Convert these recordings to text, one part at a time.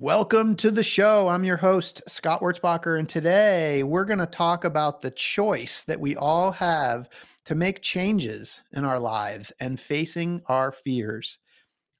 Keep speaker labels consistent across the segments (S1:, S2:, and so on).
S1: Welcome to the show. I'm your host, Scott Wurzbacher, and today we're going to talk about the choice that we all have to make changes in our lives and facing our fears.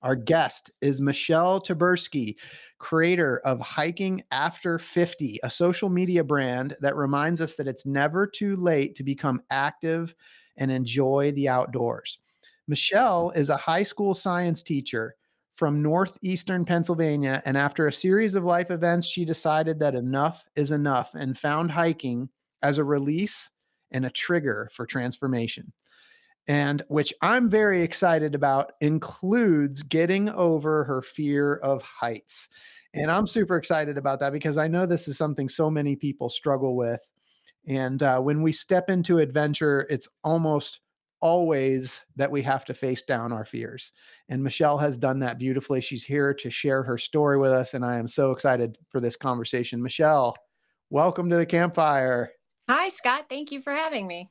S1: Our guest is Michele Tyburski, creator of Hiking After 50, a social media brand that reminds us that it's never too late to become active and enjoy the outdoors. Michele is a high school science teacher from northeastern Pennsylvania. And after a series of life events, she decided that enough is enough and found hiking as a release and a trigger for transformation. And which I'm very excited about includes getting over her fear of heights. And I'm super excited about that because I know this is something so many people struggle with. And uh, when we step into adventure, it's almost always that we have to face down our fears. And Michele has done that beautifully. She's here to share her story with us. And I am so excited for this conversation. Michele, welcome to the campfire.
S2: Hi, Scott. Thank you for having me.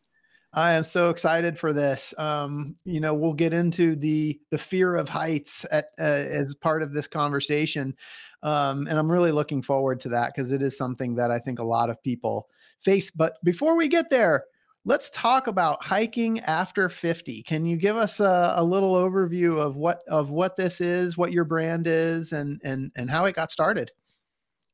S1: I am so excited for this. Um, you know, we'll get into the the fear of heights at, uh, as part of this conversation, um, and I'm really looking forward to that because it is something that I think a lot of people face. But before we get there, let's talk about hiking after 50 can you give us a, a, little overview of what of what this is what your brand is and and and how it got started?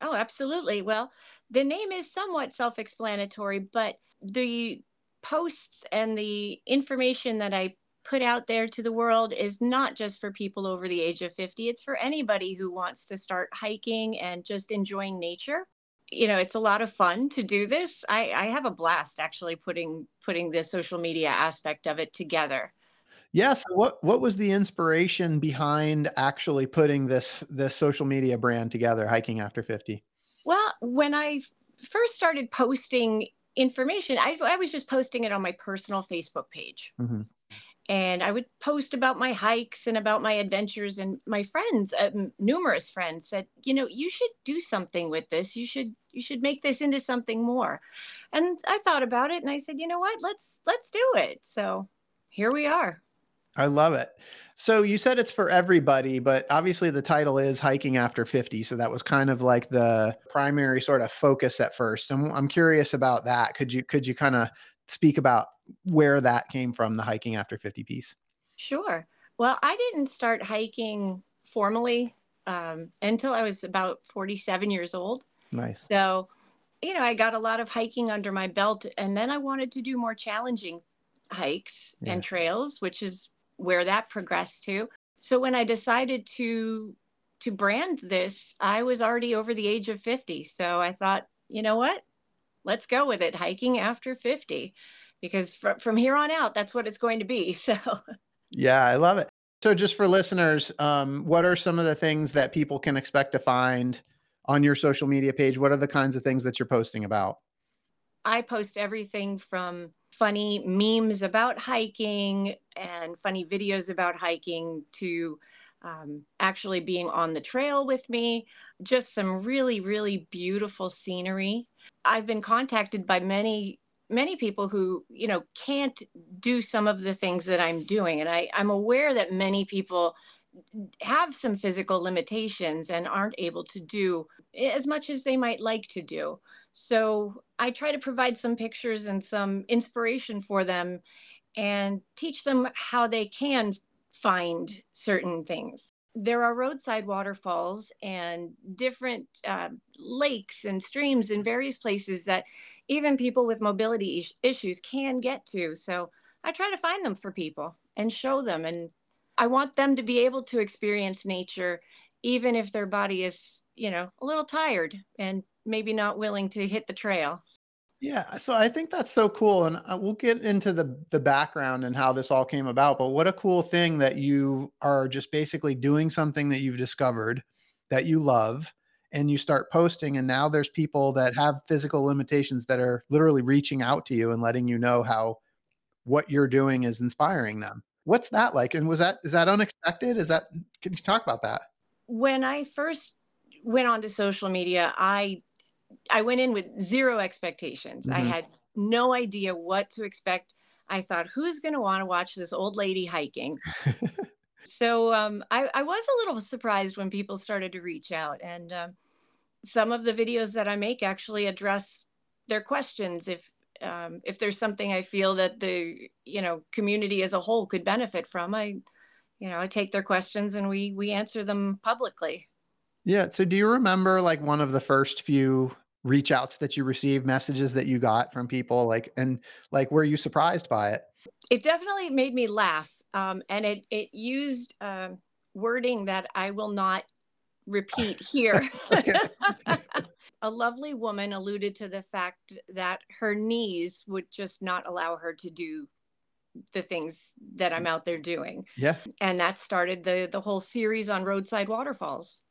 S2: Oh absolutely. Well the name is somewhat self-explanatory but the posts and the information that i put out there to the world is not just for people over the age of 50 it's for anybody who wants to start hiking and just enjoying nature you know it's a lot of fun to do this. I i have a blast actually putting putting the social media aspect of it together.
S1: Yes yeah, so what what was the inspiration behind actually putting this this social media brand together hiking after 50
S2: well when i first started posting information i, I was just posting it on my personal facebook page. Mm-hmm and I would post about my hikes and about my adventures. And my friends, uh, numerous friends, said, "You know, you should do something with this. You should you should make this into something more." And I thought about it, and I said, "You know what? Let's let's do it." So here we are.
S1: I love it. So you said it's for everybody, but obviously the title is hiking after 50. So that was kind of like the primary sort of focus at first. I'm, I'm curious about that. Could you could you kind of speak about where that came from, the hiking after 50 piece.
S2: Sure. Well, I didn't start hiking formally um, until I was about 47 years old.
S1: Nice.
S2: So, you know, I got a lot of hiking under my belt, and then I wanted to do more challenging hikes yeah. and trails, which is where that progressed to. So when I decided to to brand this, I was already over the age of 50. So I thought, you know what? Let's go with it. Hiking after 50 because fr- from here on out, that's what it's going to be. So,
S1: yeah, I love it. So, just for listeners, um, what are some of the things that people can expect to find on your social media page? What are the kinds of things that you're posting about?
S2: I post everything from funny memes about hiking and funny videos about hiking to um, actually being on the trail with me, just some really, really beautiful scenery. I've been contacted by many many people who you know can't do some of the things that i'm doing. And I, i'm aware that many people have some physical limitations and aren't able to do as much as they might like to do. So i try to provide some pictures and some inspiration for them and teach them how they can find certain things there are roadside waterfalls and different uh, lakes and streams in various places that even people with mobility is- issues can get to. So I try to find them for people and show them. And I want them to be able to experience nature, even if their body is, you know, a little tired and maybe not willing to hit the trail.
S1: Yeah, so I think that's so cool, and uh, we'll get into the the background and how this all came about. But what a cool thing that you are just basically doing something that you've discovered that you love, and you start posting and now there's people that have physical limitations that are literally reaching out to you and letting you know how what you're doing is inspiring them. What's that like? And was that is that unexpected? Is that can you talk about that?
S2: When I first went onto social media, I I went in with zero expectations. Mm-hmm. I had no idea what to expect. I thought, who's going to want to watch this old lady hiking? so um, I, I, was a little surprised when people started to reach out. And um, some of the videos that I make actually address their questions. If um, if there's something I feel that the you know community as a whole could benefit from, I you know I take their questions and we we answer them publicly.
S1: Yeah. So do you remember like one of the first few reach outs that you received, messages that you got from people, like and like were you surprised by it?
S2: It definitely made me laugh, um, and it it used um, wording that I will not repeat here. a lovely woman alluded to the fact that her knees would just not allow her to do the things that I'm out there doing.
S1: Yeah.
S2: And that started the the whole series on roadside waterfalls.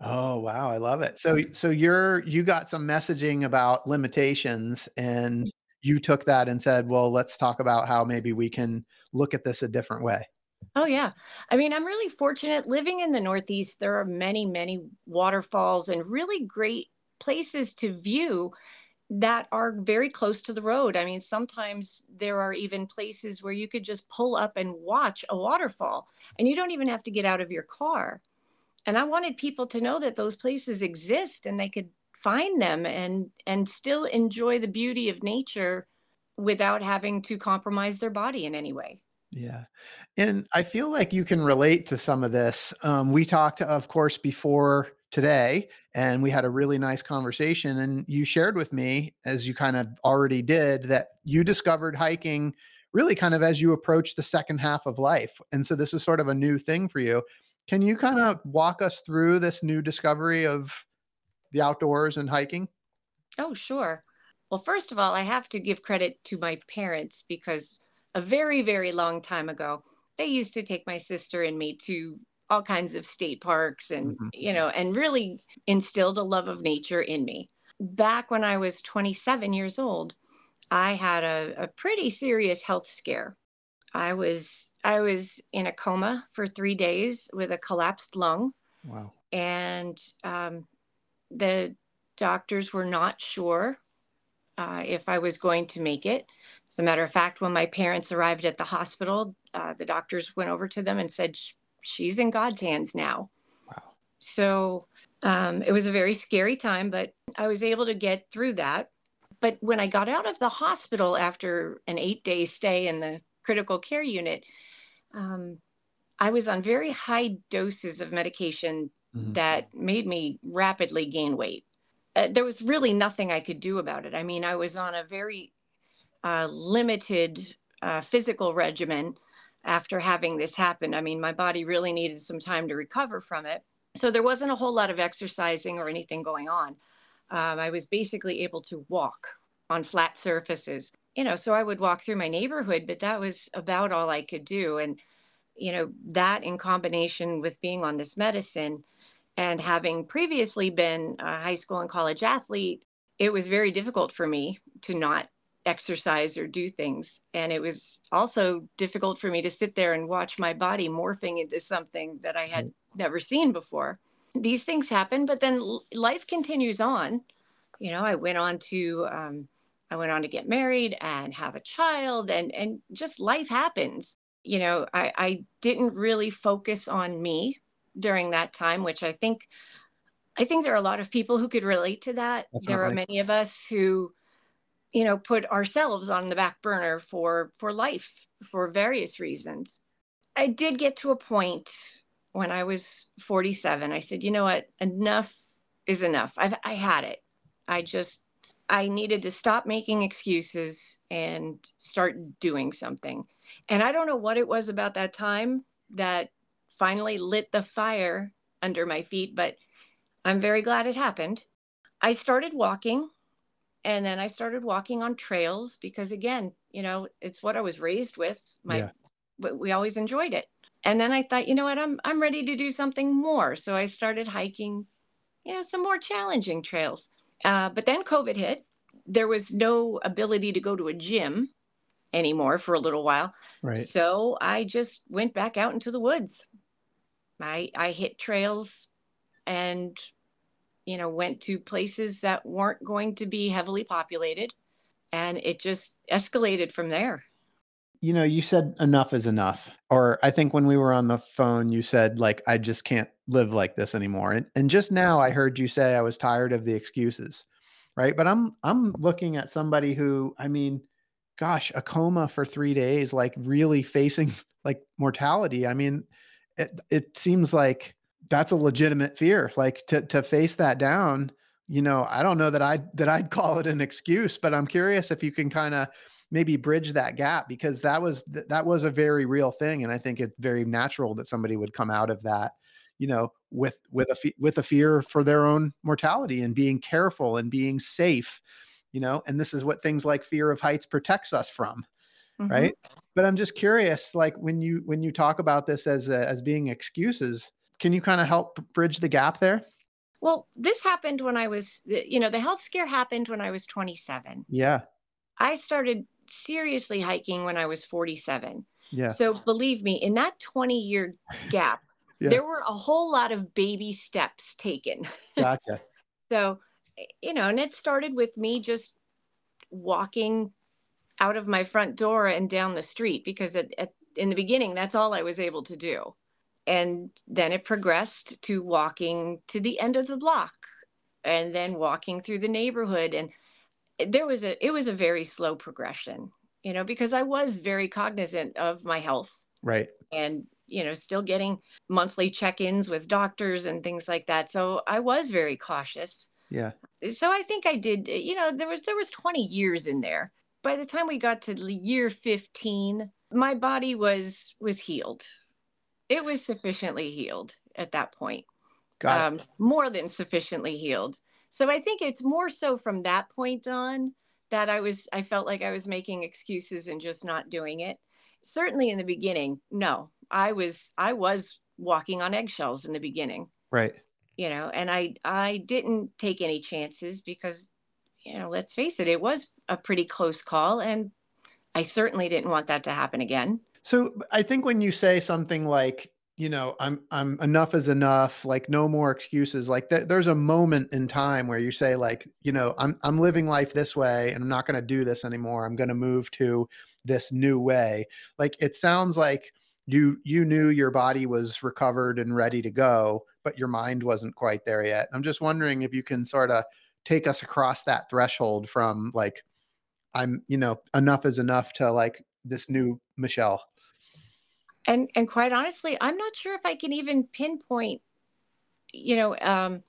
S1: Oh, wow, I love it. So so you're you got some messaging about limitations and you took that and said, "Well, let's talk about how maybe we can look at this a different way."
S2: Oh yeah. I mean, I'm really fortunate living in the Northeast. There are many, many waterfalls and really great places to view that are very close to the road. I mean, sometimes there are even places where you could just pull up and watch a waterfall and you don't even have to get out of your car and i wanted people to know that those places exist and they could find them and and still enjoy the beauty of nature without having to compromise their body in any way
S1: yeah. And I feel like you can relate to some of this. Um, we talked, of course, before today, and we had a really nice conversation. And you shared with me, as you kind of already did, that you discovered hiking really kind of as you approach the second half of life. And so this was sort of a new thing for you. Can you kind of walk us through this new discovery of the outdoors and hiking?
S2: Oh, sure. Well, first of all, I have to give credit to my parents because a very, very long time ago, they used to take my sister and me to all kinds of state parks and, mm-hmm. you know, and really instilled a love of nature in me. Back when I was 27 years old, I had a, a pretty serious health scare. I was I was in a coma for three days with a collapsed lung.
S1: Wow.
S2: And um, the doctors were not sure uh, if I was going to make it. As a matter of fact, when my parents arrived at the hospital, uh, the doctors went over to them and said, She's in God's hands now.
S1: Wow.
S2: So um, it was a very scary time, but I was able to get through that. But when I got out of the hospital after an eight day stay in the critical care unit, um, I was on very high doses of medication mm-hmm. that made me rapidly gain weight. Uh, there was really nothing I could do about it. I mean, I was on a very uh, limited uh, physical regimen after having this happen. I mean, my body really needed some time to recover from it. So there wasn't a whole lot of exercising or anything going on. Um, I was basically able to walk on flat surfaces you know, so I would walk through my neighborhood, but that was about all I could do. And, you know, that in combination with being on this medicine and having previously been a high school and college athlete, it was very difficult for me to not exercise or do things. And it was also difficult for me to sit there and watch my body morphing into something that I had never seen before. These things happen, but then life continues on. You know, I went on to um, I went on to get married and have a child and and just life happens. You know, I, I didn't really focus on me during that time, which I think I think there are a lot of people who could relate to that. There are many of us who, you know, put ourselves on the back burner for for life for various reasons. I did get to a point when I was 47. I said, you know what, enough is enough. I've I had it. I just I needed to stop making excuses and start doing something. And I don't know what it was about that time that finally lit the fire under my feet, but I'm very glad it happened. I started walking and then I started walking on trails because again, you know, it's what I was raised with. My yeah. we always enjoyed it. And then I thought, you know what, I'm I'm ready to do something more. So I started hiking you know, some more challenging trails. Uh, but then COVID hit. There was no ability to go to a gym anymore for a little while.
S1: Right.
S2: So I just went back out into the woods. I I hit trails and you know went to places that weren't going to be heavily populated and it just escalated from there.
S1: You know, you said enough is enough. Or I think when we were on the phone you said like I just can't live like this anymore. And and just now I heard you say I was tired of the excuses. Right? But I'm I'm looking at somebody who I mean gosh, a coma for 3 days, like really facing like mortality. I mean, it it seems like that's a legitimate fear. Like to to face that down, you know, I don't know that I that I'd call it an excuse, but I'm curious if you can kind of maybe bridge that gap because that was th- that was a very real thing and I think it's very natural that somebody would come out of that, you know, with with a with a fear for their own mortality and being careful and being safe you know and this is what things like fear of heights protects us from mm-hmm. right? But i'm just curious like when you when you talk about this as uh, as being excuses can you kind of help bridge the gap there?
S2: Well this happened when i was you know the health scare happened when i was 27
S1: yeah.
S2: I started seriously hiking when i was 47
S1: yeah.
S2: So believe me in that 20 year gap yeah. there were a whole lot of baby steps taken.
S1: Gotcha.
S2: So you know, and it started with me just walking out of my front door and down the street because at, at, in the beginning, that's all I was able to do. And then it progressed to walking to the end of the block and then walking through the neighborhood. And there was a, it was a very slow progression, you know, because I was very cognizant of my health.
S1: Right.
S2: And, you know, still getting monthly check ins with doctors and things like that. So I was very cautious
S1: yeah.
S2: So I think I did, you know, there was there was 20 years in there. By the time we got to year 15, my body was was healed. It was sufficiently healed at that point.
S1: Got um,
S2: more than sufficiently healed. So I think it's more so from that point on that I was I felt like I was making excuses and just not doing it. Certainly in the beginning, no. I was I was walking on eggshells in the beginning.
S1: Right
S2: you know and i i didn't take any chances because you know let's face it it was a pretty close call and i certainly didn't want that to happen again.
S1: So i think when you say something like you know i'm i'm enough is enough like no more excuses like th- there's a moment in time where you say like you know i'm i'm living life this way and i'm not going to do this anymore. I'm going to move to this new way. Like it sounds like you you knew your body was recovered and ready to go but your mind wasn't quite there yet. I'm just wondering if you can sort of take us across that threshold from like, I'm, you know, enough is enough to like this new Michele.
S2: And and quite honestly, I'm not sure if I can even pinpoint, you know, um,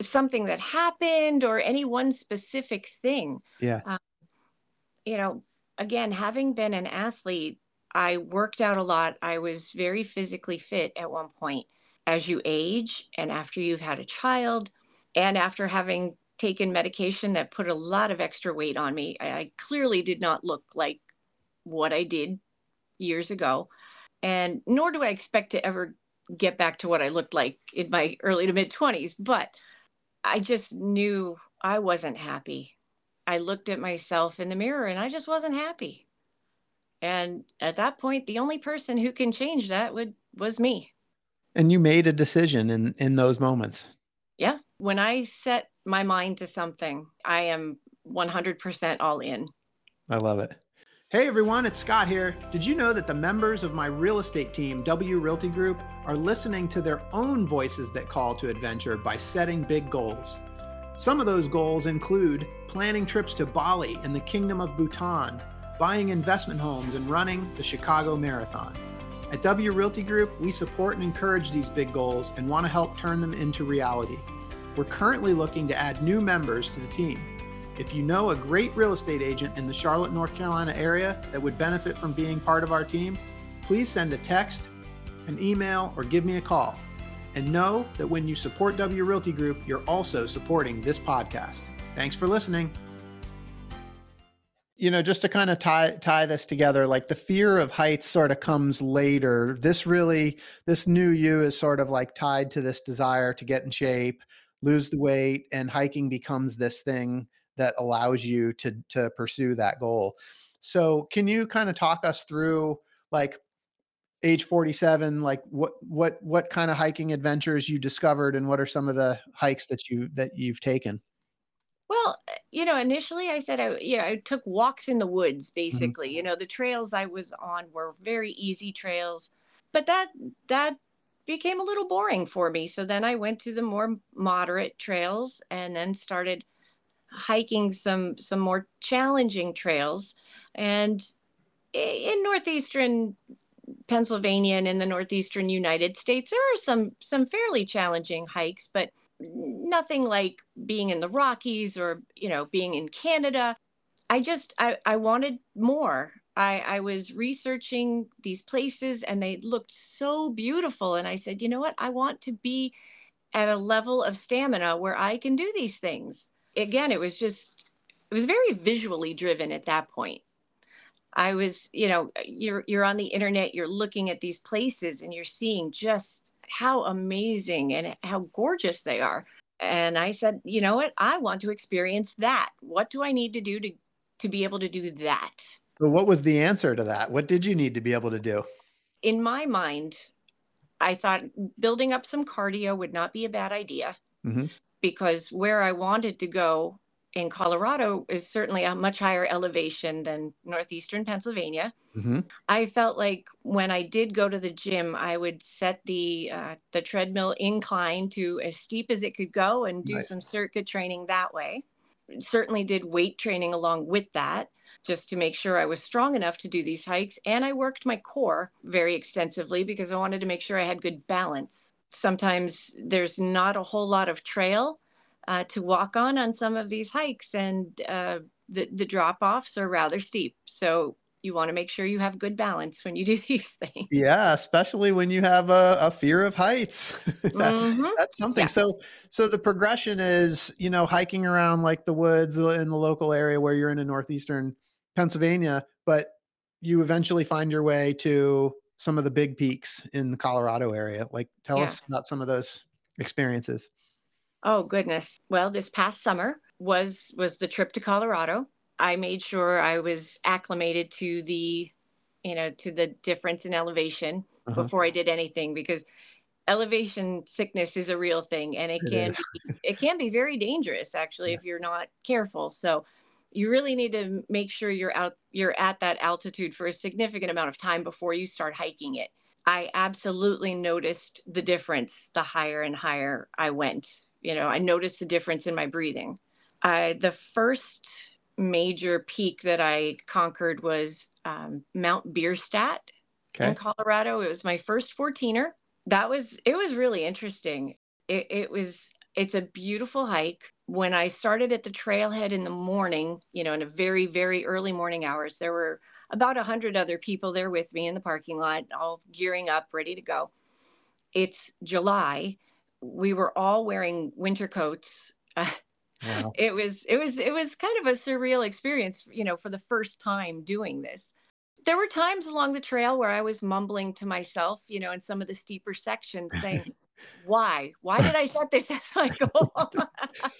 S2: something that happened or any one specific thing.
S1: Yeah. Um,
S2: you know, again, having been an athlete, I worked out a lot. I was very physically fit at one point as you age and after you've had a child and after having taken medication that put a lot of extra weight on me. I, I clearly did not look like what I did years ago. And nor do I expect to ever get back to what I looked like in my early to mid 20s. But I just knew I wasn't happy. I looked at myself in the mirror and I just wasn't happy. And at that point, the only person who can change that would was me.
S1: And you made a decision in in those moments.
S2: Yeah. When I set my mind to something, I am 100% all in.
S1: I love it. Hey everyone, it's Scott here. Did you know that the members of my real estate team, W Realty Group, are listening to their own voices that call to adventure by setting big goals? Some of those goals include planning trips to Bali and the Kingdom of Bhutan, buying investment homes, and running the Chicago Marathon. At W Realty Group, we support and encourage these big goals and want to help turn them into reality. We're currently looking to add new members to the team. If you know a great real estate agent in the Charlotte, North Carolina area that would benefit from being part of our team, please send a text, an email, or give me a call. And know that when you support W Realty Group, you're also supporting this podcast. Thanks for listening you know just to kind of tie tie this together like the fear of heights sort of comes later this really this new you is sort of like tied to this desire to get in shape lose the weight, and hiking becomes this thing that allows you to to pursue that goal. So, can you kind of talk us through like age 47 like what what what kind of hiking adventures you discovered and what are some of the hikes that you that you've taken?
S2: Well, eh, you know, initially I said I yeah, I took walks in the woods
S1: Mhm.
S2: basically. You know, the trails I was on were very easy trails, but that that became a little boring for me. So then I went to the more moderate trails and then started hiking some some more challenging trails. And in northeastern Pennsylvania and in the northeastern United States, there are some some fairly challenging hikes, but nothing like being in the Rockies or you know being in Canada. I just I, I wanted more. I, I was researching these places and they looked so beautiful. And I said, you know what? I want to be at a level of stamina where I can do these things. Again, it was just it was very visually driven at that point. I was, you know, you're you're on the internet, you're looking at these places and you're seeing just how amazing and how gorgeous they are. And I said, you know what? I want to experience that. What do I need to do to to be able to do that?
S1: What was the answer to that? What did you need to be able to do?
S2: In my mind, I thought building up some cardio would not be a bad idea
S1: Mhm.
S2: because where I wanted to go in Colorado is certainly a much higher elevation than northeastern Pennsylvania.
S1: Mhm.
S2: I felt like when I did go to the gym, I would set the uh, the treadmill incline to as steep as it could go and do
S1: Nice.
S2: some circuit training that way. Certainly did weight training along with that just to make sure I was strong enough to do these hikes. And I worked my core very extensively because I wanted to make sure I had good balance. Sometimes there's not a whole lot of trail uh, to walk on on some of these hikes, and uh, the, the drop offs are rather steep. So you want to make sure you have good balance when you do these things.
S1: Yeah, especially when you have a, a fear of heights. That-
S2: hmm
S1: that's something.
S2: Yeah.
S1: So, so the progression is, you know, hiking around like the woods in the local area where you're in, in northeastern Pennsylvania, but you eventually find your way to some of the big peaks in the Colorado area. Like, tell us about some of those experiences.
S2: Oh goodness. Well, this past summer was was the trip to Colorado. I made sure I was acclimated to the, you know, to the difference in elevation
S1: Uh-huh.
S2: before I did anything because elevation sickness is a real thing and it
S1: It
S2: can be, it can be very dangerous actually
S1: Yeah.
S2: if you're not careful. So you really need to make sure you're out you're at that altitude for a significant amount of time before you start hiking it. I absolutely noticed the difference the higher and higher I went. You know, I noticed the difference in my breathing. I the first major peak that I conquered was um, Mount Bierstadt in Colorado. It was my first 14er. That was it was really interesting. It, it was it's a beautiful hike. When I started at the trailhead in the morning, you know, in a very very early morning hours, there were about a hundred other people there with me in the parking lot, all gearing up, ready to go. It's July. We were all wearing winter coats.
S1: Wow.
S2: it was it was it was kind of a surreal experience, you know, for the first time doing this there were times along the trail where I was mumbling to myself, you know, in some of the steeper sections saying, why? Why did I set this as my goal? I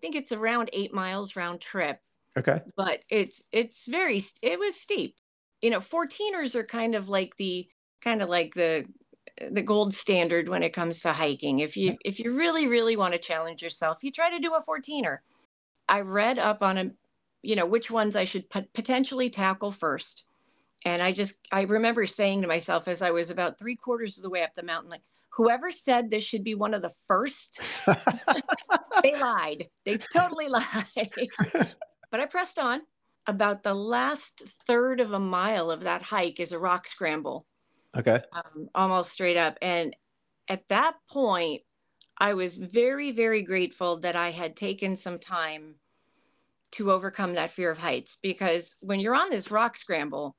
S2: think it's around eight miles round trip,
S1: Okay.
S2: but it's it's very it was steep. You know, 14ers are kind of like the kind of like the the gold standard when it comes to hiking. If you if you really really want to challenge yourself, you try to do a 14er. I read up on a you know which ones I should pot- potentially tackle first. And I just I remember saying to myself as I was about three quarters of the way up the mountain, like whoever said this should be one of the first, they lied. They totally lied. but I pressed on. About the last third of a mile of that hike is a rock scramble,
S1: okay.
S2: um, almost straight up. And at that point, I was very, very grateful that I had taken some time to overcome that fear of heights because when you're on this rock scramble,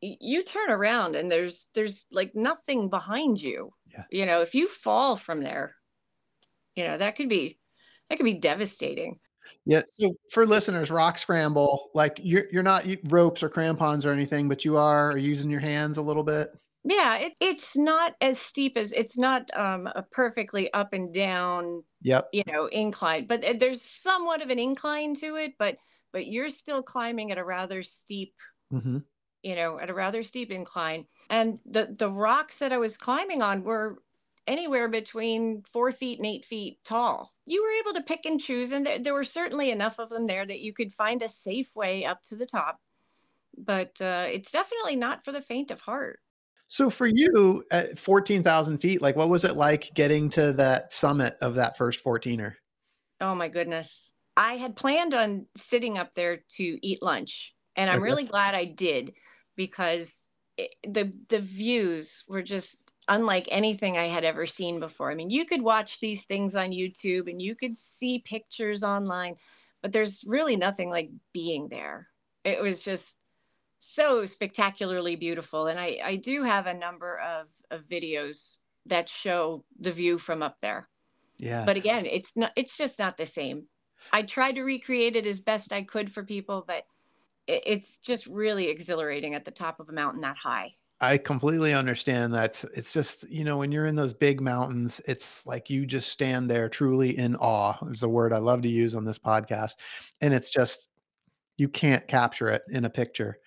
S2: you turn around and there's there's like nothing behind you.
S1: Yeah.
S2: You know, if you fall from there, you know, that could be that could be devastating.
S1: Yeah. So for listeners, rock scramble, like you're you're not ropes or crampons or anything, but you are using your hands a little bit.
S2: Yeah, it, it's not as steep as it's not um, a perfectly up and down,
S1: Yep.
S2: you know, incline, but uh, there's somewhat of an incline to it. But but you're still climbing at a rather steep,
S1: hmm
S2: you know, at a rather steep incline. And the the rocks that I was climbing on were anywhere between four feet and eight feet tall. You were able to pick and choose, and there, there were certainly enough of them there that you could find a safe way up to the top. But uh, it's definitely not for the faint of heart.
S1: So for you at 14,000 feet, like what was it like getting to that summit of that first 14er?
S2: Oh my goodness. I had planned on sitting up there to eat lunch, and I'm
S1: Okay.
S2: really glad I did because it, the the views were just unlike anything I had ever seen before. I mean, you could watch these things on YouTube and you could see pictures online, but there's really nothing like being there. It was just so spectacularly beautiful, and I I do have a number of of videos that show the view from up there
S1: Yeah.
S2: but again it's not it's just not the same i tried to recreate it as best i could for people but it, it's just really exhilarating at the top of a mountain that high
S1: I completely understand that. It's just, you know, when you're in those big mountains, it's like you just stand there truly in awe, is a word I love to use on this podcast. And it's just, you can't capture it in a picture.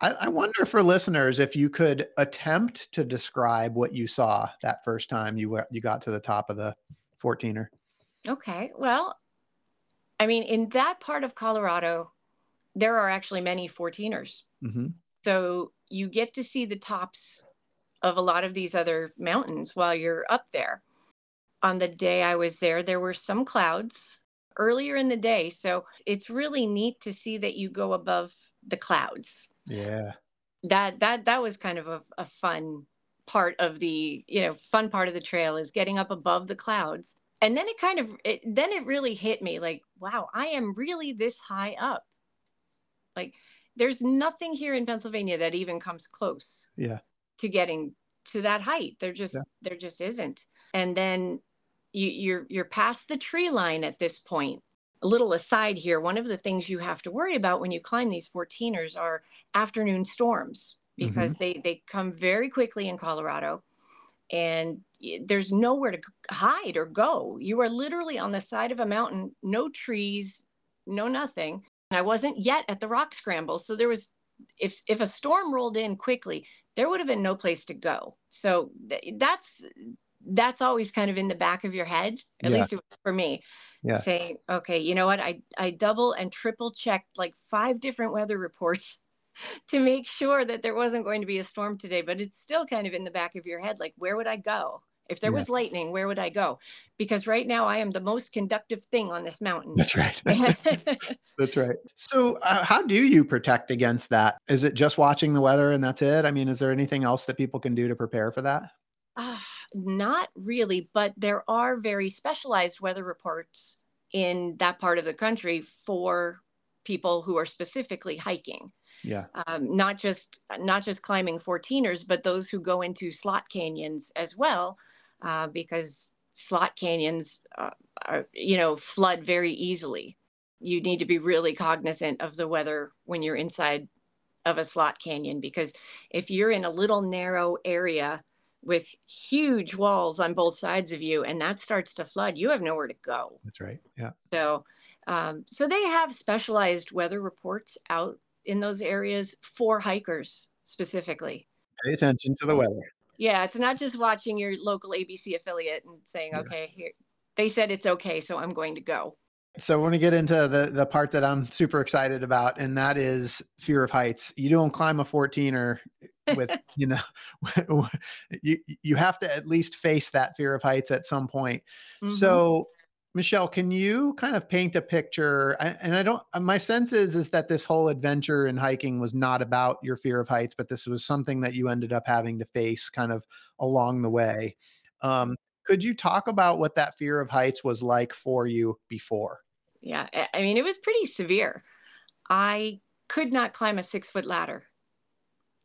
S1: I, I wonder for listeners if you could attempt to describe what you saw that first time you were, you got to the top of the 14er.
S2: okay well i mean in that part of colorado there are actually many 14ers
S1: hmm
S2: so you get to see the tops of a lot of these other mountains while you're up there. On the day i was there there were some clouds earlier in the day so it's really neat to see that you go above the clouds
S1: Yeah.
S2: that that that was kind of a, a fun part of the you know fun part of the trail is getting up above the clouds and then it kind of it, then it really hit me like wow i am really this high up like there's nothing here in pennsylvania that even comes close
S1: Yeah.
S2: to getting to that height there just
S1: Yeah.
S2: there just isn't and then you you're you're past the tree line at this point a little aside here one of the things you have to worry about when you climb these 14ers are afternoon storms mm-hmm. because they they come very quickly in colorado and there's nowhere to hide or go. You are literally on the side of a mountain no trees no nothing. And i wasn't yet at the rock scramble so there was if if a storm rolled in quickly there would have been no place to go. So th- that's that's always kind of in the back of your head at
S1: Yeah.
S2: least it was for me
S1: Yeah.
S2: saying okay you know what i i double and triple checked like five different weather reports to make sure that there wasn't going to be a storm today but it's still kind of in the back of your head like where would i go if there
S1: Yeah.
S2: was lightning where would i go because right now i am the most conductive thing on this mountain
S1: That's right. That's right. So, uh, how do you protect against that? Is it just watching the weather and that's it? I mean, is there anything else that people can do to prepare for that?
S2: Ah, not really, but there are very specialized weather reports in that part of the country for people who are specifically hiking.
S1: Yeah.
S2: Um, not just not just climbing 14ers, but those who go into slot canyons as well, uh, because slot canyons, uh, are, you know, flood very easily. You need to be really cognizant of the weather when you're inside of a slot canyon, because if you're in a little narrow area with huge walls on both sides of you and that starts to flood you have nowhere to go
S1: That's right. Yeah.
S2: so um, so they have specialized weather reports out in those areas for hikers specifically
S1: Pay attention to the weather.
S2: yeah it's not just watching your local abc affiliate and saying
S1: Yeah.
S2: okay here they said it's okay so i'm going to go
S1: So, want to get into the the part that I'm super excited about, and that is fear of heights. You don't climb a 14er with, you know, you you have to at least face that fear of heights at some point.
S2: Mhm.
S1: So, Michele, can you kind of paint a picture? I- And I don't, uh, my sense is, is that this whole adventure in hiking was not about your fear of heights, but this was something that you ended up having to face kind of along the way. Um, could you talk about what that fear of heights was like for you before?
S2: yeah I- i mean it was pretty severe i could not climb a six foot ladder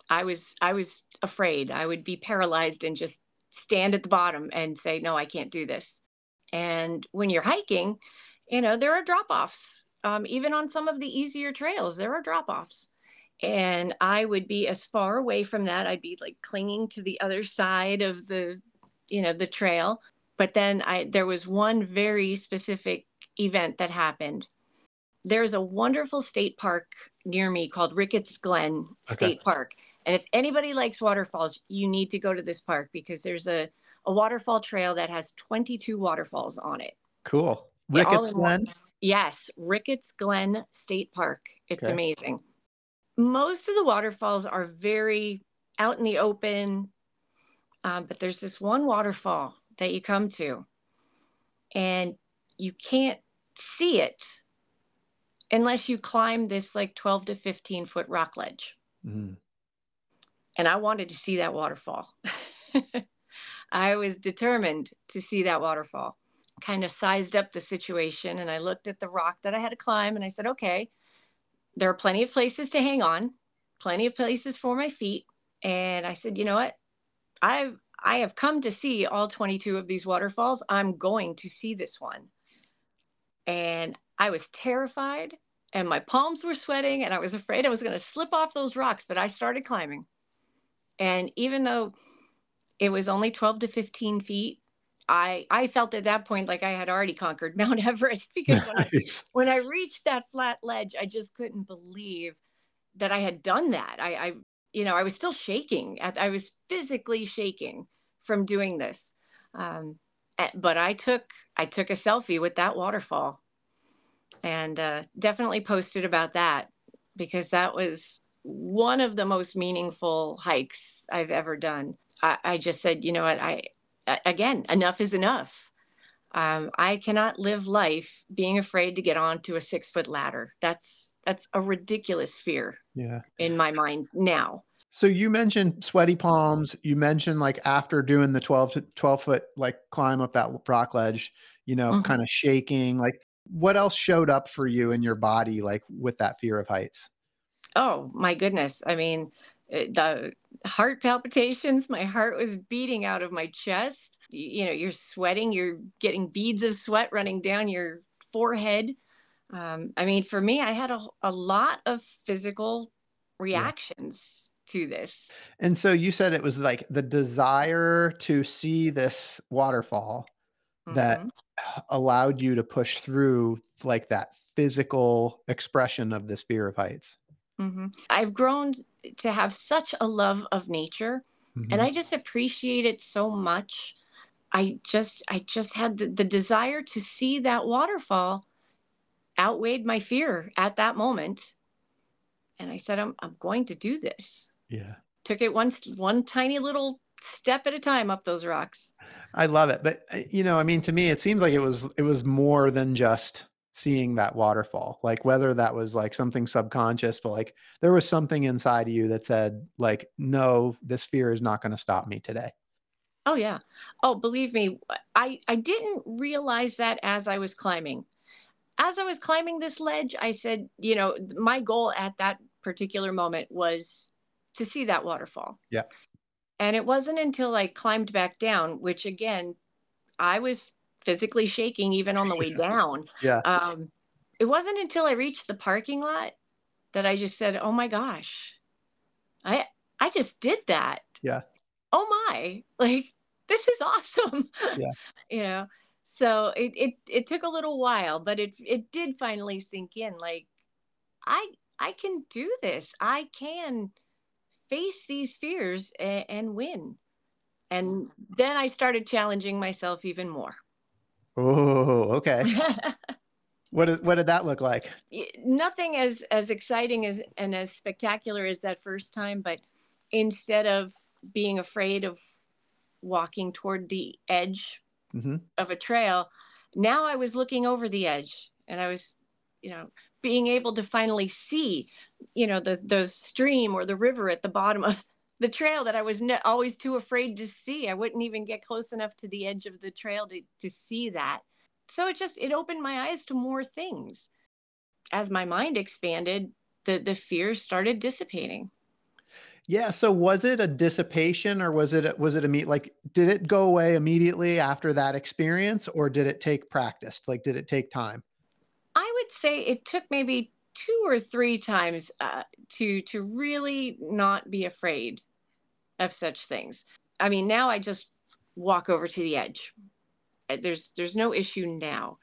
S2: i was i was afraid i would be paralyzed and just stand at the bottom and say no i can't do this and when you're hiking you know there are drop offs um, even on some of the easier trails there are drop offs and I would be as far away from that. I'd be like clinging to the other side of the, you know, the trail. But then I there was one very specific event that happened. There's a wonderful state park near me called Ricketts Glen State okay. Park. And if anybody likes waterfalls, you need to go to this park because there's a, a waterfall trail that has 22 waterfalls on it.
S1: Cool. Ricketts Glen?
S2: Yes, Ricketts Glen State Park. It's okay. amazing most of the waterfalls are very out in the open, um, but there's this one waterfall that you come to, and you can't see it unless you climb this like 12 to 15 foot rock ledge. Mm-hmm. And I wanted to see that waterfall. I was determined to see that waterfall. Kind of sized up the situation and I looked at the rock that I had to climb and I said, okay, there are plenty of places to hang on, plenty of places for my feet. And I said, you know what? I've I have come to see all 22 of these waterfalls. I'm going to see this one. And I was terrified and my palms were sweating and I was afraid I was going to slip off those rocks, but I started climbing. And even though it was only 12 to 15 feet, I I felt at that point like I had already conquered Mount Everest because nice. when, I, when I reached that flat ledge, I just couldn't believe that I had done that. I, I you know I was still shaking. I was physically shaking from doing this. Um, but I took I took a selfie with that waterfall, and uh, definitely posted about that because that was one of the most meaningful hikes I've ever done. I, I just said, you know what, I again, enough is enough. Um, I cannot live life being afraid to get onto a six foot ladder. That's that's a ridiculous fear.
S1: Yeah.
S2: In my mind now.
S1: So you mentioned sweaty palms. You mentioned like after doing the 12 to 12 foot like climb up that rock ledge, you know, mm-hmm. kind of shaking. Like what else showed up for you in your body like with that fear of heights?
S2: Oh my goodness. I mean, the heart palpitations. My heart was beating out of my chest. You, you know, you're sweating, you're getting beads of sweat running down your forehead. Um, I mean, for me, I had a, a lot of physical reactions yeah. to this.
S1: And so you said it was like the desire to see this waterfall mm-hmm. that allowed you to push through like that physical expression of this fear of heights.
S2: Mm-hmm. I've grown to have such a love of nature mm-hmm. and I just appreciate it so much. I just I just had the, the desire to see that waterfall outweighed my fear at that moment. And I said, I'm I'm going to do this.
S1: Yeah.
S2: Took it one one tiny little step at a time up those rocks.
S1: I love it. But uh, you know, I mean to me it seems like it was it was more than just seeing that waterfall like whether that was like something subconscious but like there was something inside of you that said like no this fear is not going to stop me today.
S2: Oh yeah. Oh believe me i i didn't realize that as i was climbing. As i was climbing this ledge i said you know my goal at that particular moment was to see that waterfall.
S1: Yeah.
S2: And it wasn't until i climbed back down which again i was physically shaking even on the way down.
S1: yeah.
S2: Um, it wasn't until I reached the parking lot that I just said, "Oh my gosh, I I just did that."
S1: Yeah.
S2: Oh my! Like this is awesome.
S1: Yeah.
S2: you know. So it, it it took a little while, but it it did finally sink in. Like I I can do this. I can face these fears and, and win. And then I started challenging myself even more.
S1: Oh, okay. what did what did that look like?
S2: Nothing as as exciting as and as spectacular as that first time, but instead of being afraid of walking toward the edge mm-hmm. of a trail, now I was looking over the edge and I was, you know, being able to finally see, you know, the the stream or the river at the bottom of the trail that I was always too afraid to see. I wouldn't even get close enough to the edge of the trail to, to see that. So it just it opened my eyes to more things. As my mind expanded, the the fears started dissipating.
S1: Yeah. So was it a dissipation or was it was it a meet like did it go away immediately after that experience or did it take practice? Like did it take time?
S2: I would say it took maybe two or three times uh, to to really not be afraid of such things. I mean, now I just walk over to the edge. Uh, there's there's no issue now.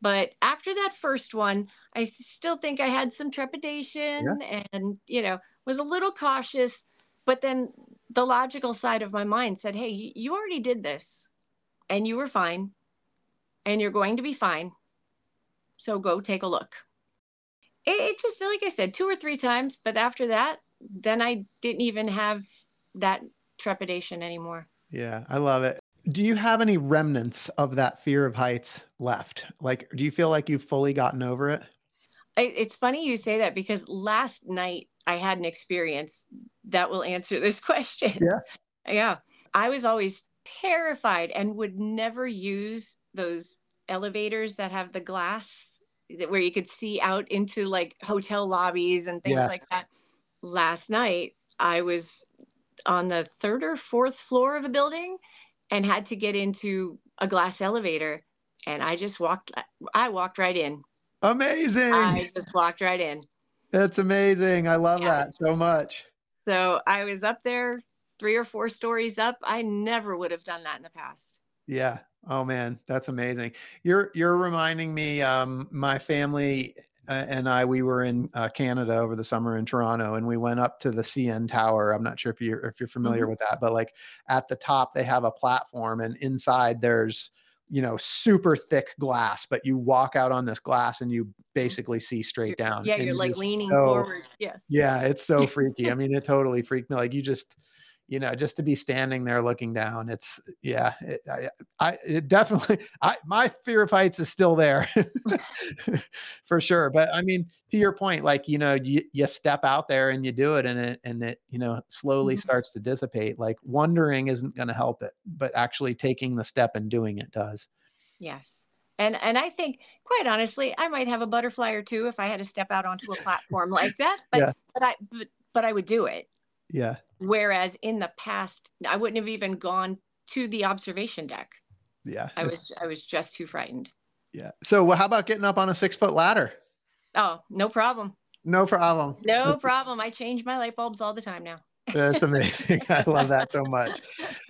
S2: But after that first one, I still think I had some trepidation yeah. and you know was a little cautious. But then the logical side of my mind said, "Hey, you already did this, and you were fine, and you're going to be fine. So go take a look." It, it just like I said, two or three times. But after that, then I didn't even have that trepidation anymore.
S1: Yeah, I love it. Do you have any remnants of that fear of heights left? Like, do you feel like you've fully gotten over it?
S2: it's funny you say that because last night I had an experience that will answer this question.
S1: Yeah.
S2: Yeah. I was always terrified and would never use those elevators that have the glass where you could see out into like hotel lobbies and things yes. like that. Last night, I was on the third or fourth floor of a building and had to get into a glass elevator. And I just walked, I walked right in.
S1: Amazing.
S2: I just walked right in.
S1: That's amazing. I love yeah. that so much.
S2: So I was up there three or four stories up. I never would have done that in the past.
S1: Yeah. Oh man, that's amazing. You're you're reminding me. Um, my family and I we were in uh, Canada over the summer in Toronto, and we went up to the CN Tower. I'm not sure if you're if you're familiar mm-hmm. with that, but like at the top they have a platform, and inside there's you know super thick glass, but you walk out on this glass and you basically see straight
S2: you're,
S1: down.
S2: Yeah, you're like leaning so, forward. Yeah.
S1: Yeah, it's so freaky. I mean, it totally freaked me. Like you just you know, just to be standing there looking down, it's yeah, it, I, I it definitely, I my fear of heights is still there for sure. But I mean, to your point, like you know, you you step out there and you do it, and it and it you know slowly mm-hmm. starts to dissipate. Like wondering isn't going to help it, but actually taking the step and doing it does.
S2: Yes. And and I think, quite honestly, I might have a butterfly or two if I had to step out onto a platform like that. But yeah. but I but, but I would do it.
S1: Yeah.
S2: Whereas in the past, I wouldn't have even gone to the observation deck.
S1: Yeah.
S2: I was I was just too frightened.
S1: Yeah. So how about getting up on a six foot ladder?
S2: Oh, no problem.
S1: No problem.
S2: No That's, problem. I change my light bulbs all the time now.
S1: That's amazing. I love that so much.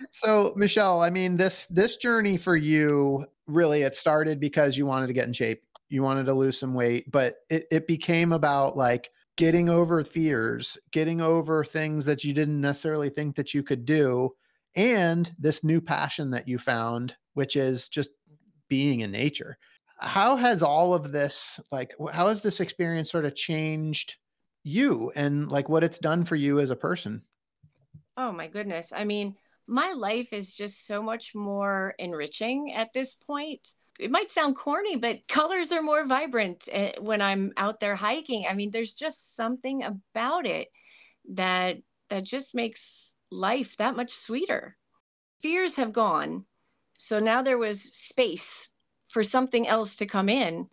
S1: So, Michele, I mean, this this journey for you really it started because you wanted to get in shape. You wanted to lose some weight, but it, it became about like getting over fears, getting over things that you didn't necessarily think that you could do, and this new passion that you found, which is just being in nature. How has all of this, like, how has this experience sort of changed you and like what it's done for you as a person?
S2: Oh, my goodness. I mean, my life is just so much more enriching at this point it might sound corny, but colors are more vibrant eh, when I'm out there hiking. I mean, there's just something about it that that just makes life that much sweeter. Fears have gone. So now there was space for something else to come in.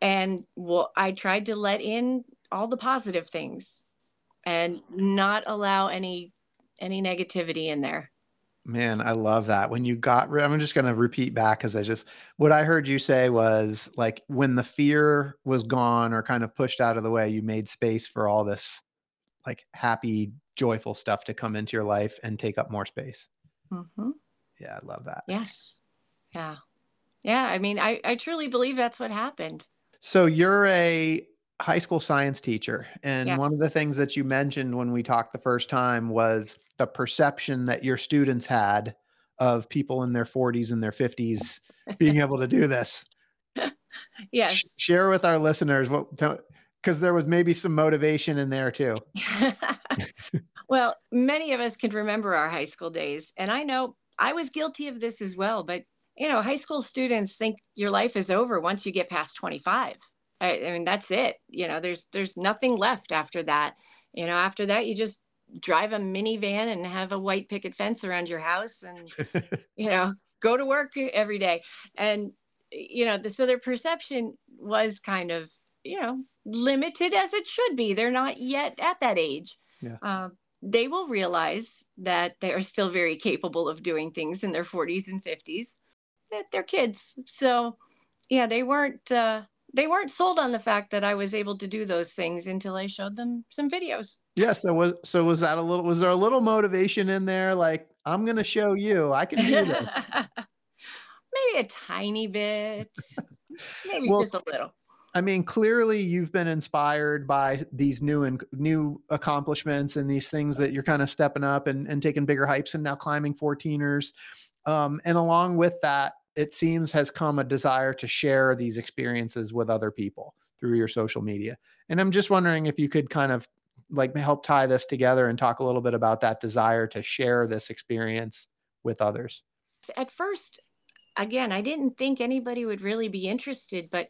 S2: And well, I tried to let in all the positive things and not allow any any negativity in there.
S1: Man, I love that. When you got, I'm just going to repeat back because I just, what I heard you say was like when the fear was gone or kind of pushed out of the way, you made space for all this like happy, joyful stuff to come into your life and take up more space. Mm-hmm. Yeah, I love that.
S2: Yes. Yeah. Yeah. I mean, I, I truly believe that's what happened.
S1: So you're a high school science teacher. And yes. one of the things that you mentioned when we talked the first time was the perception that your students had of people in their 40s and their 50s being able to do this.
S2: Yes. Sh-
S1: share with our listeners what because there was maybe some motivation in there too.
S2: well, many of us can remember our high school days, and I know I was guilty of this as well. But you know, high school students think your life is over once you get past 25. I, I mean, that's it. You know, there's there's nothing left after that. You know, after that, you just drive a minivan and have a white picket fence around your house and you know go to work every day. And you know the, so their perception was kind of you know limited as it should be. They're not yet at that age.
S1: Yeah.
S2: Uh, they will realize that they are still very capable of doing things in their 40s and 50s they're kids. So yeah they weren't uh, they weren't sold on the fact that I was able to do those things until I showed them some videos.
S1: Yeah. So was so was that a little was there a little motivation in there? Like, I'm gonna show you I can do this.
S2: Maybe a tiny bit. Maybe
S1: Well,
S2: just a little.
S1: I mean, clearly you've been inspired by these new and new accomplishments and these things that you're kind of stepping up and, and taking bigger hypes and now climbing 14ers. Um, and along with that, it seems has come a desire to share these experiences with other people through your social media. And I'm just wondering if you could kind of like help tie this together and talk a little bit about that desire to share this experience with others.
S2: At first, again, I didn't think anybody would really be interested, but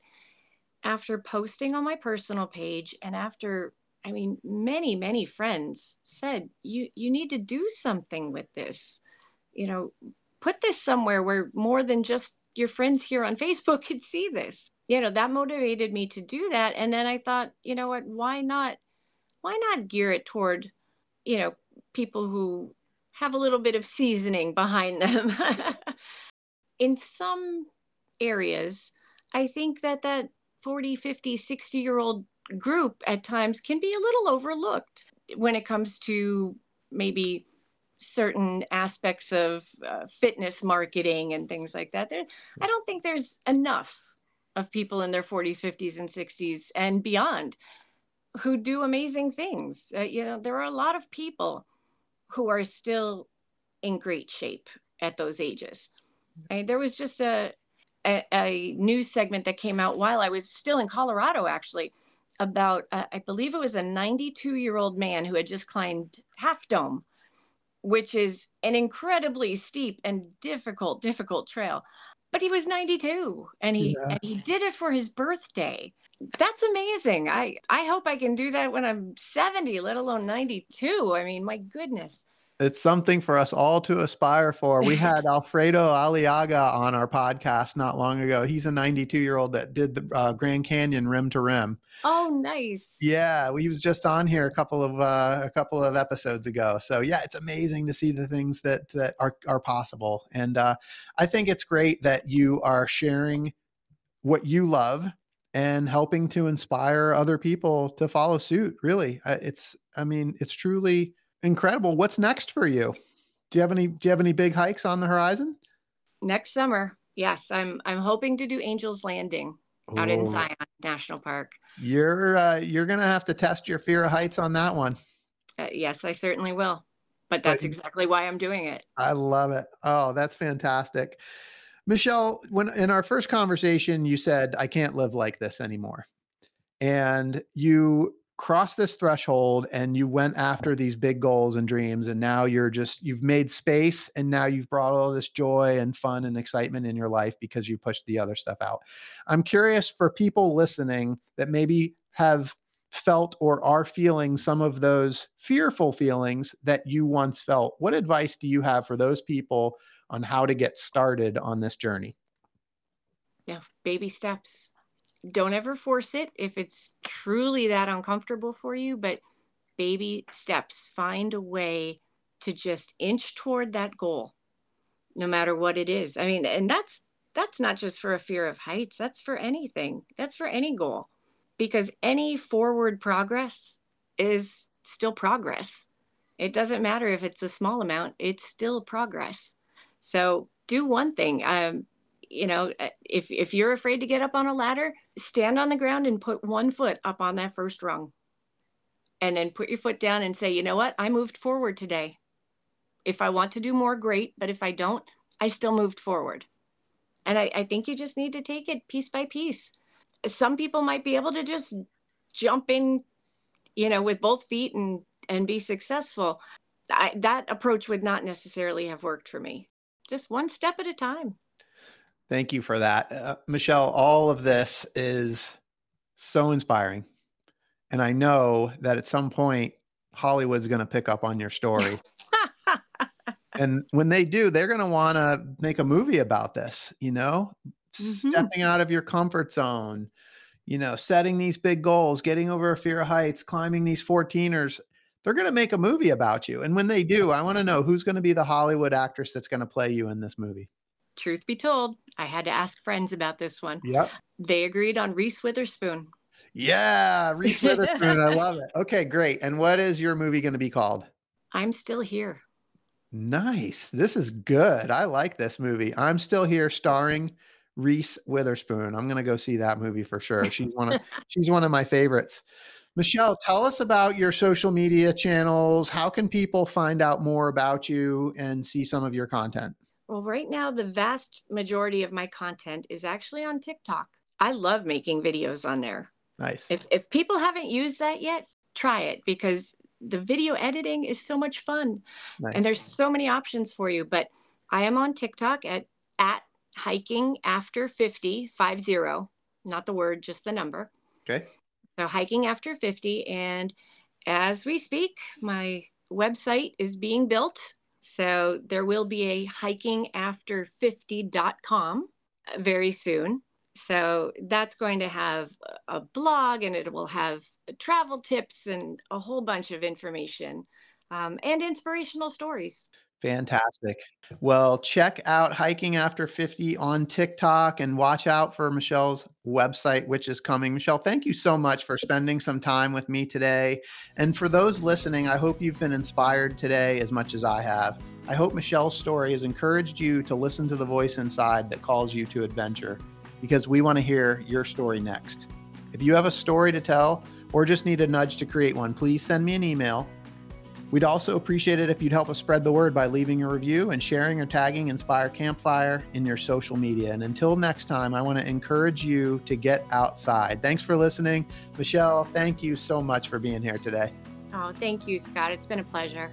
S2: after posting on my personal page and after I mean many many friends said you you need to do something with this. You know, put this somewhere where more than just your friends here on Facebook could see this. You know, that motivated me to do that and then I thought, you know what, why not why not gear it toward, you know, people who have a little bit of seasoning behind them. In some areas, I think that that 40, 50, 60 year old group at times can be a little overlooked when it comes to maybe certain aspects of uh, fitness marketing and things like that. There, I don't think there's enough of people in their 40s, 50s, and 60s and beyond who do amazing things. Uh, you know, there are a lot of people who are still in great shape at those ages. Right? There was just a a, a, news segment that came out while I was still in Colorado, actually, about uh, I believe it was a 92 year old man who had just climbed Half Dome, which is an incredibly steep and difficult, difficult trail. But he was 92, and he yeah. and he did it for his birthday. That's amazing. I I hope I can do that when I'm 70, let alone 92. I mean, my goodness
S1: it's something for us all to aspire for. We had Alfredo Aliaga on our podcast not long ago. He's a 92 year old that did the uh, Grand Canyon rim to rim.
S2: Oh, nice.
S1: Yeah, he was just on here a couple of uh, a couple of episodes ago. So yeah, it's amazing to see the things that that are are possible, and uh, I think it's great that you are sharing what you love and helping to inspire other people to follow suit. Really, it's I mean, it's truly incredible. What's next for you? Do you have any do you have any big hikes on the horizon?
S2: Next summer. Yes, I'm I'm hoping to do Angel's Landing out in Zion National Park.
S1: You're uh, you're going to have to test your fear of heights on that one.
S2: Uh, yes, I certainly will. But that's but, exactly why I'm doing it.
S1: I love it. Oh, that's fantastic. Michele, when in our first conversation you said I can't live like this anymore. And you crossed this threshold and you went after these big goals and dreams and now you're just you've made space and now you've brought all this joy and fun and excitement in your life because you pushed the other stuff out. I'm curious for people listening that maybe have felt or are feeling some of those fearful feelings that you once felt. What advice do you have for those people on how to get started on this journey?
S2: Yeah baby steps don't ever force it if it's truly that uncomfortable for you, but baby steps. Find a way to just inch toward that goal, no matter what it is. I mean, and that's that's not just for a fear of heights, that's for anything. That's for any goal. Because any forward progress is still progress. It doesn't matter if it's a small amount, it's still progress. So do one thing. Um, you know, uh, if if you're afraid to get up on a ladder, stand on the ground and put one foot up on that first rung. And then put your foot down and say, "You know what? I moved forward today. If I want to do more, great, but if I don't, I still moved forward." And I, I think you just need to take it piece by piece. Some people might be able to just jump in, you know, with both feet and and be successful. I, that approach would not necessarily have worked for me. Just one step at a time.
S1: Thank you for that. Uh, Michele, all of this is so inspiring. And I know that at some point, Hollywood's going to pick up on your story. and when they do, they're going to want to make a movie about this, you know, mm-hmm. stepping out of your comfort zone, you know, setting these big goals, getting over a fear of heights, climbing these 14ers. They're going to make a movie about you. And when they do, I want to know who's going to be the Hollywood actress that's going to play you in this movie.
S2: Truth be told, I had to ask friends about this one.
S1: Yep.
S2: They agreed on Reese Witherspoon.
S1: Yeah, Reese Witherspoon. I love it. Okay, great. And what is your movie going to be called?
S2: I'm still here.
S1: Nice. This is good. I like this movie. I'm still here starring Reese Witherspoon. I'm going to go see that movie for sure. She's one of she's one of my favorites. Michele, tell us about your social media channels. How can people find out more about you and see some of your content?
S2: Well, right now, the vast majority of my content is actually on TikTok. I love making videos on there.
S1: Nice.
S2: If, if people haven't used that yet, try it because the video editing is so much fun
S1: nice.
S2: and there's so many options for you. But I am on TikTok at, at hiking after 50, 50, not the word, just the number.
S1: Okay.
S2: So hiking after 50. And as we speak, my website is being built. So there will be a hikingafter50.com very soon. So that's going to have a blog and it will have travel tips and a whole bunch of information um, and inspirational stories.
S1: Fantastic. Well, check out Hiking After 50 on TikTok and watch out for Michele's website, which is coming. Michele, thank you so much for spending some time with me today. And for those listening, I hope you've been inspired today as much as I have. I hope Michele's story has encouraged you to listen to the voice inside that calls you to adventure because we want to hear your story next. If you have a story to tell or just need a nudge to create one, please send me an email. We'd also appreciate it if you'd help us spread the word by leaving a review and sharing or tagging Inspire Campfire in your social media. And until next time, I want to encourage you to get outside. Thanks for listening. Michele, thank you so much for being here today.
S2: Oh, thank you, Scott. It's been a pleasure.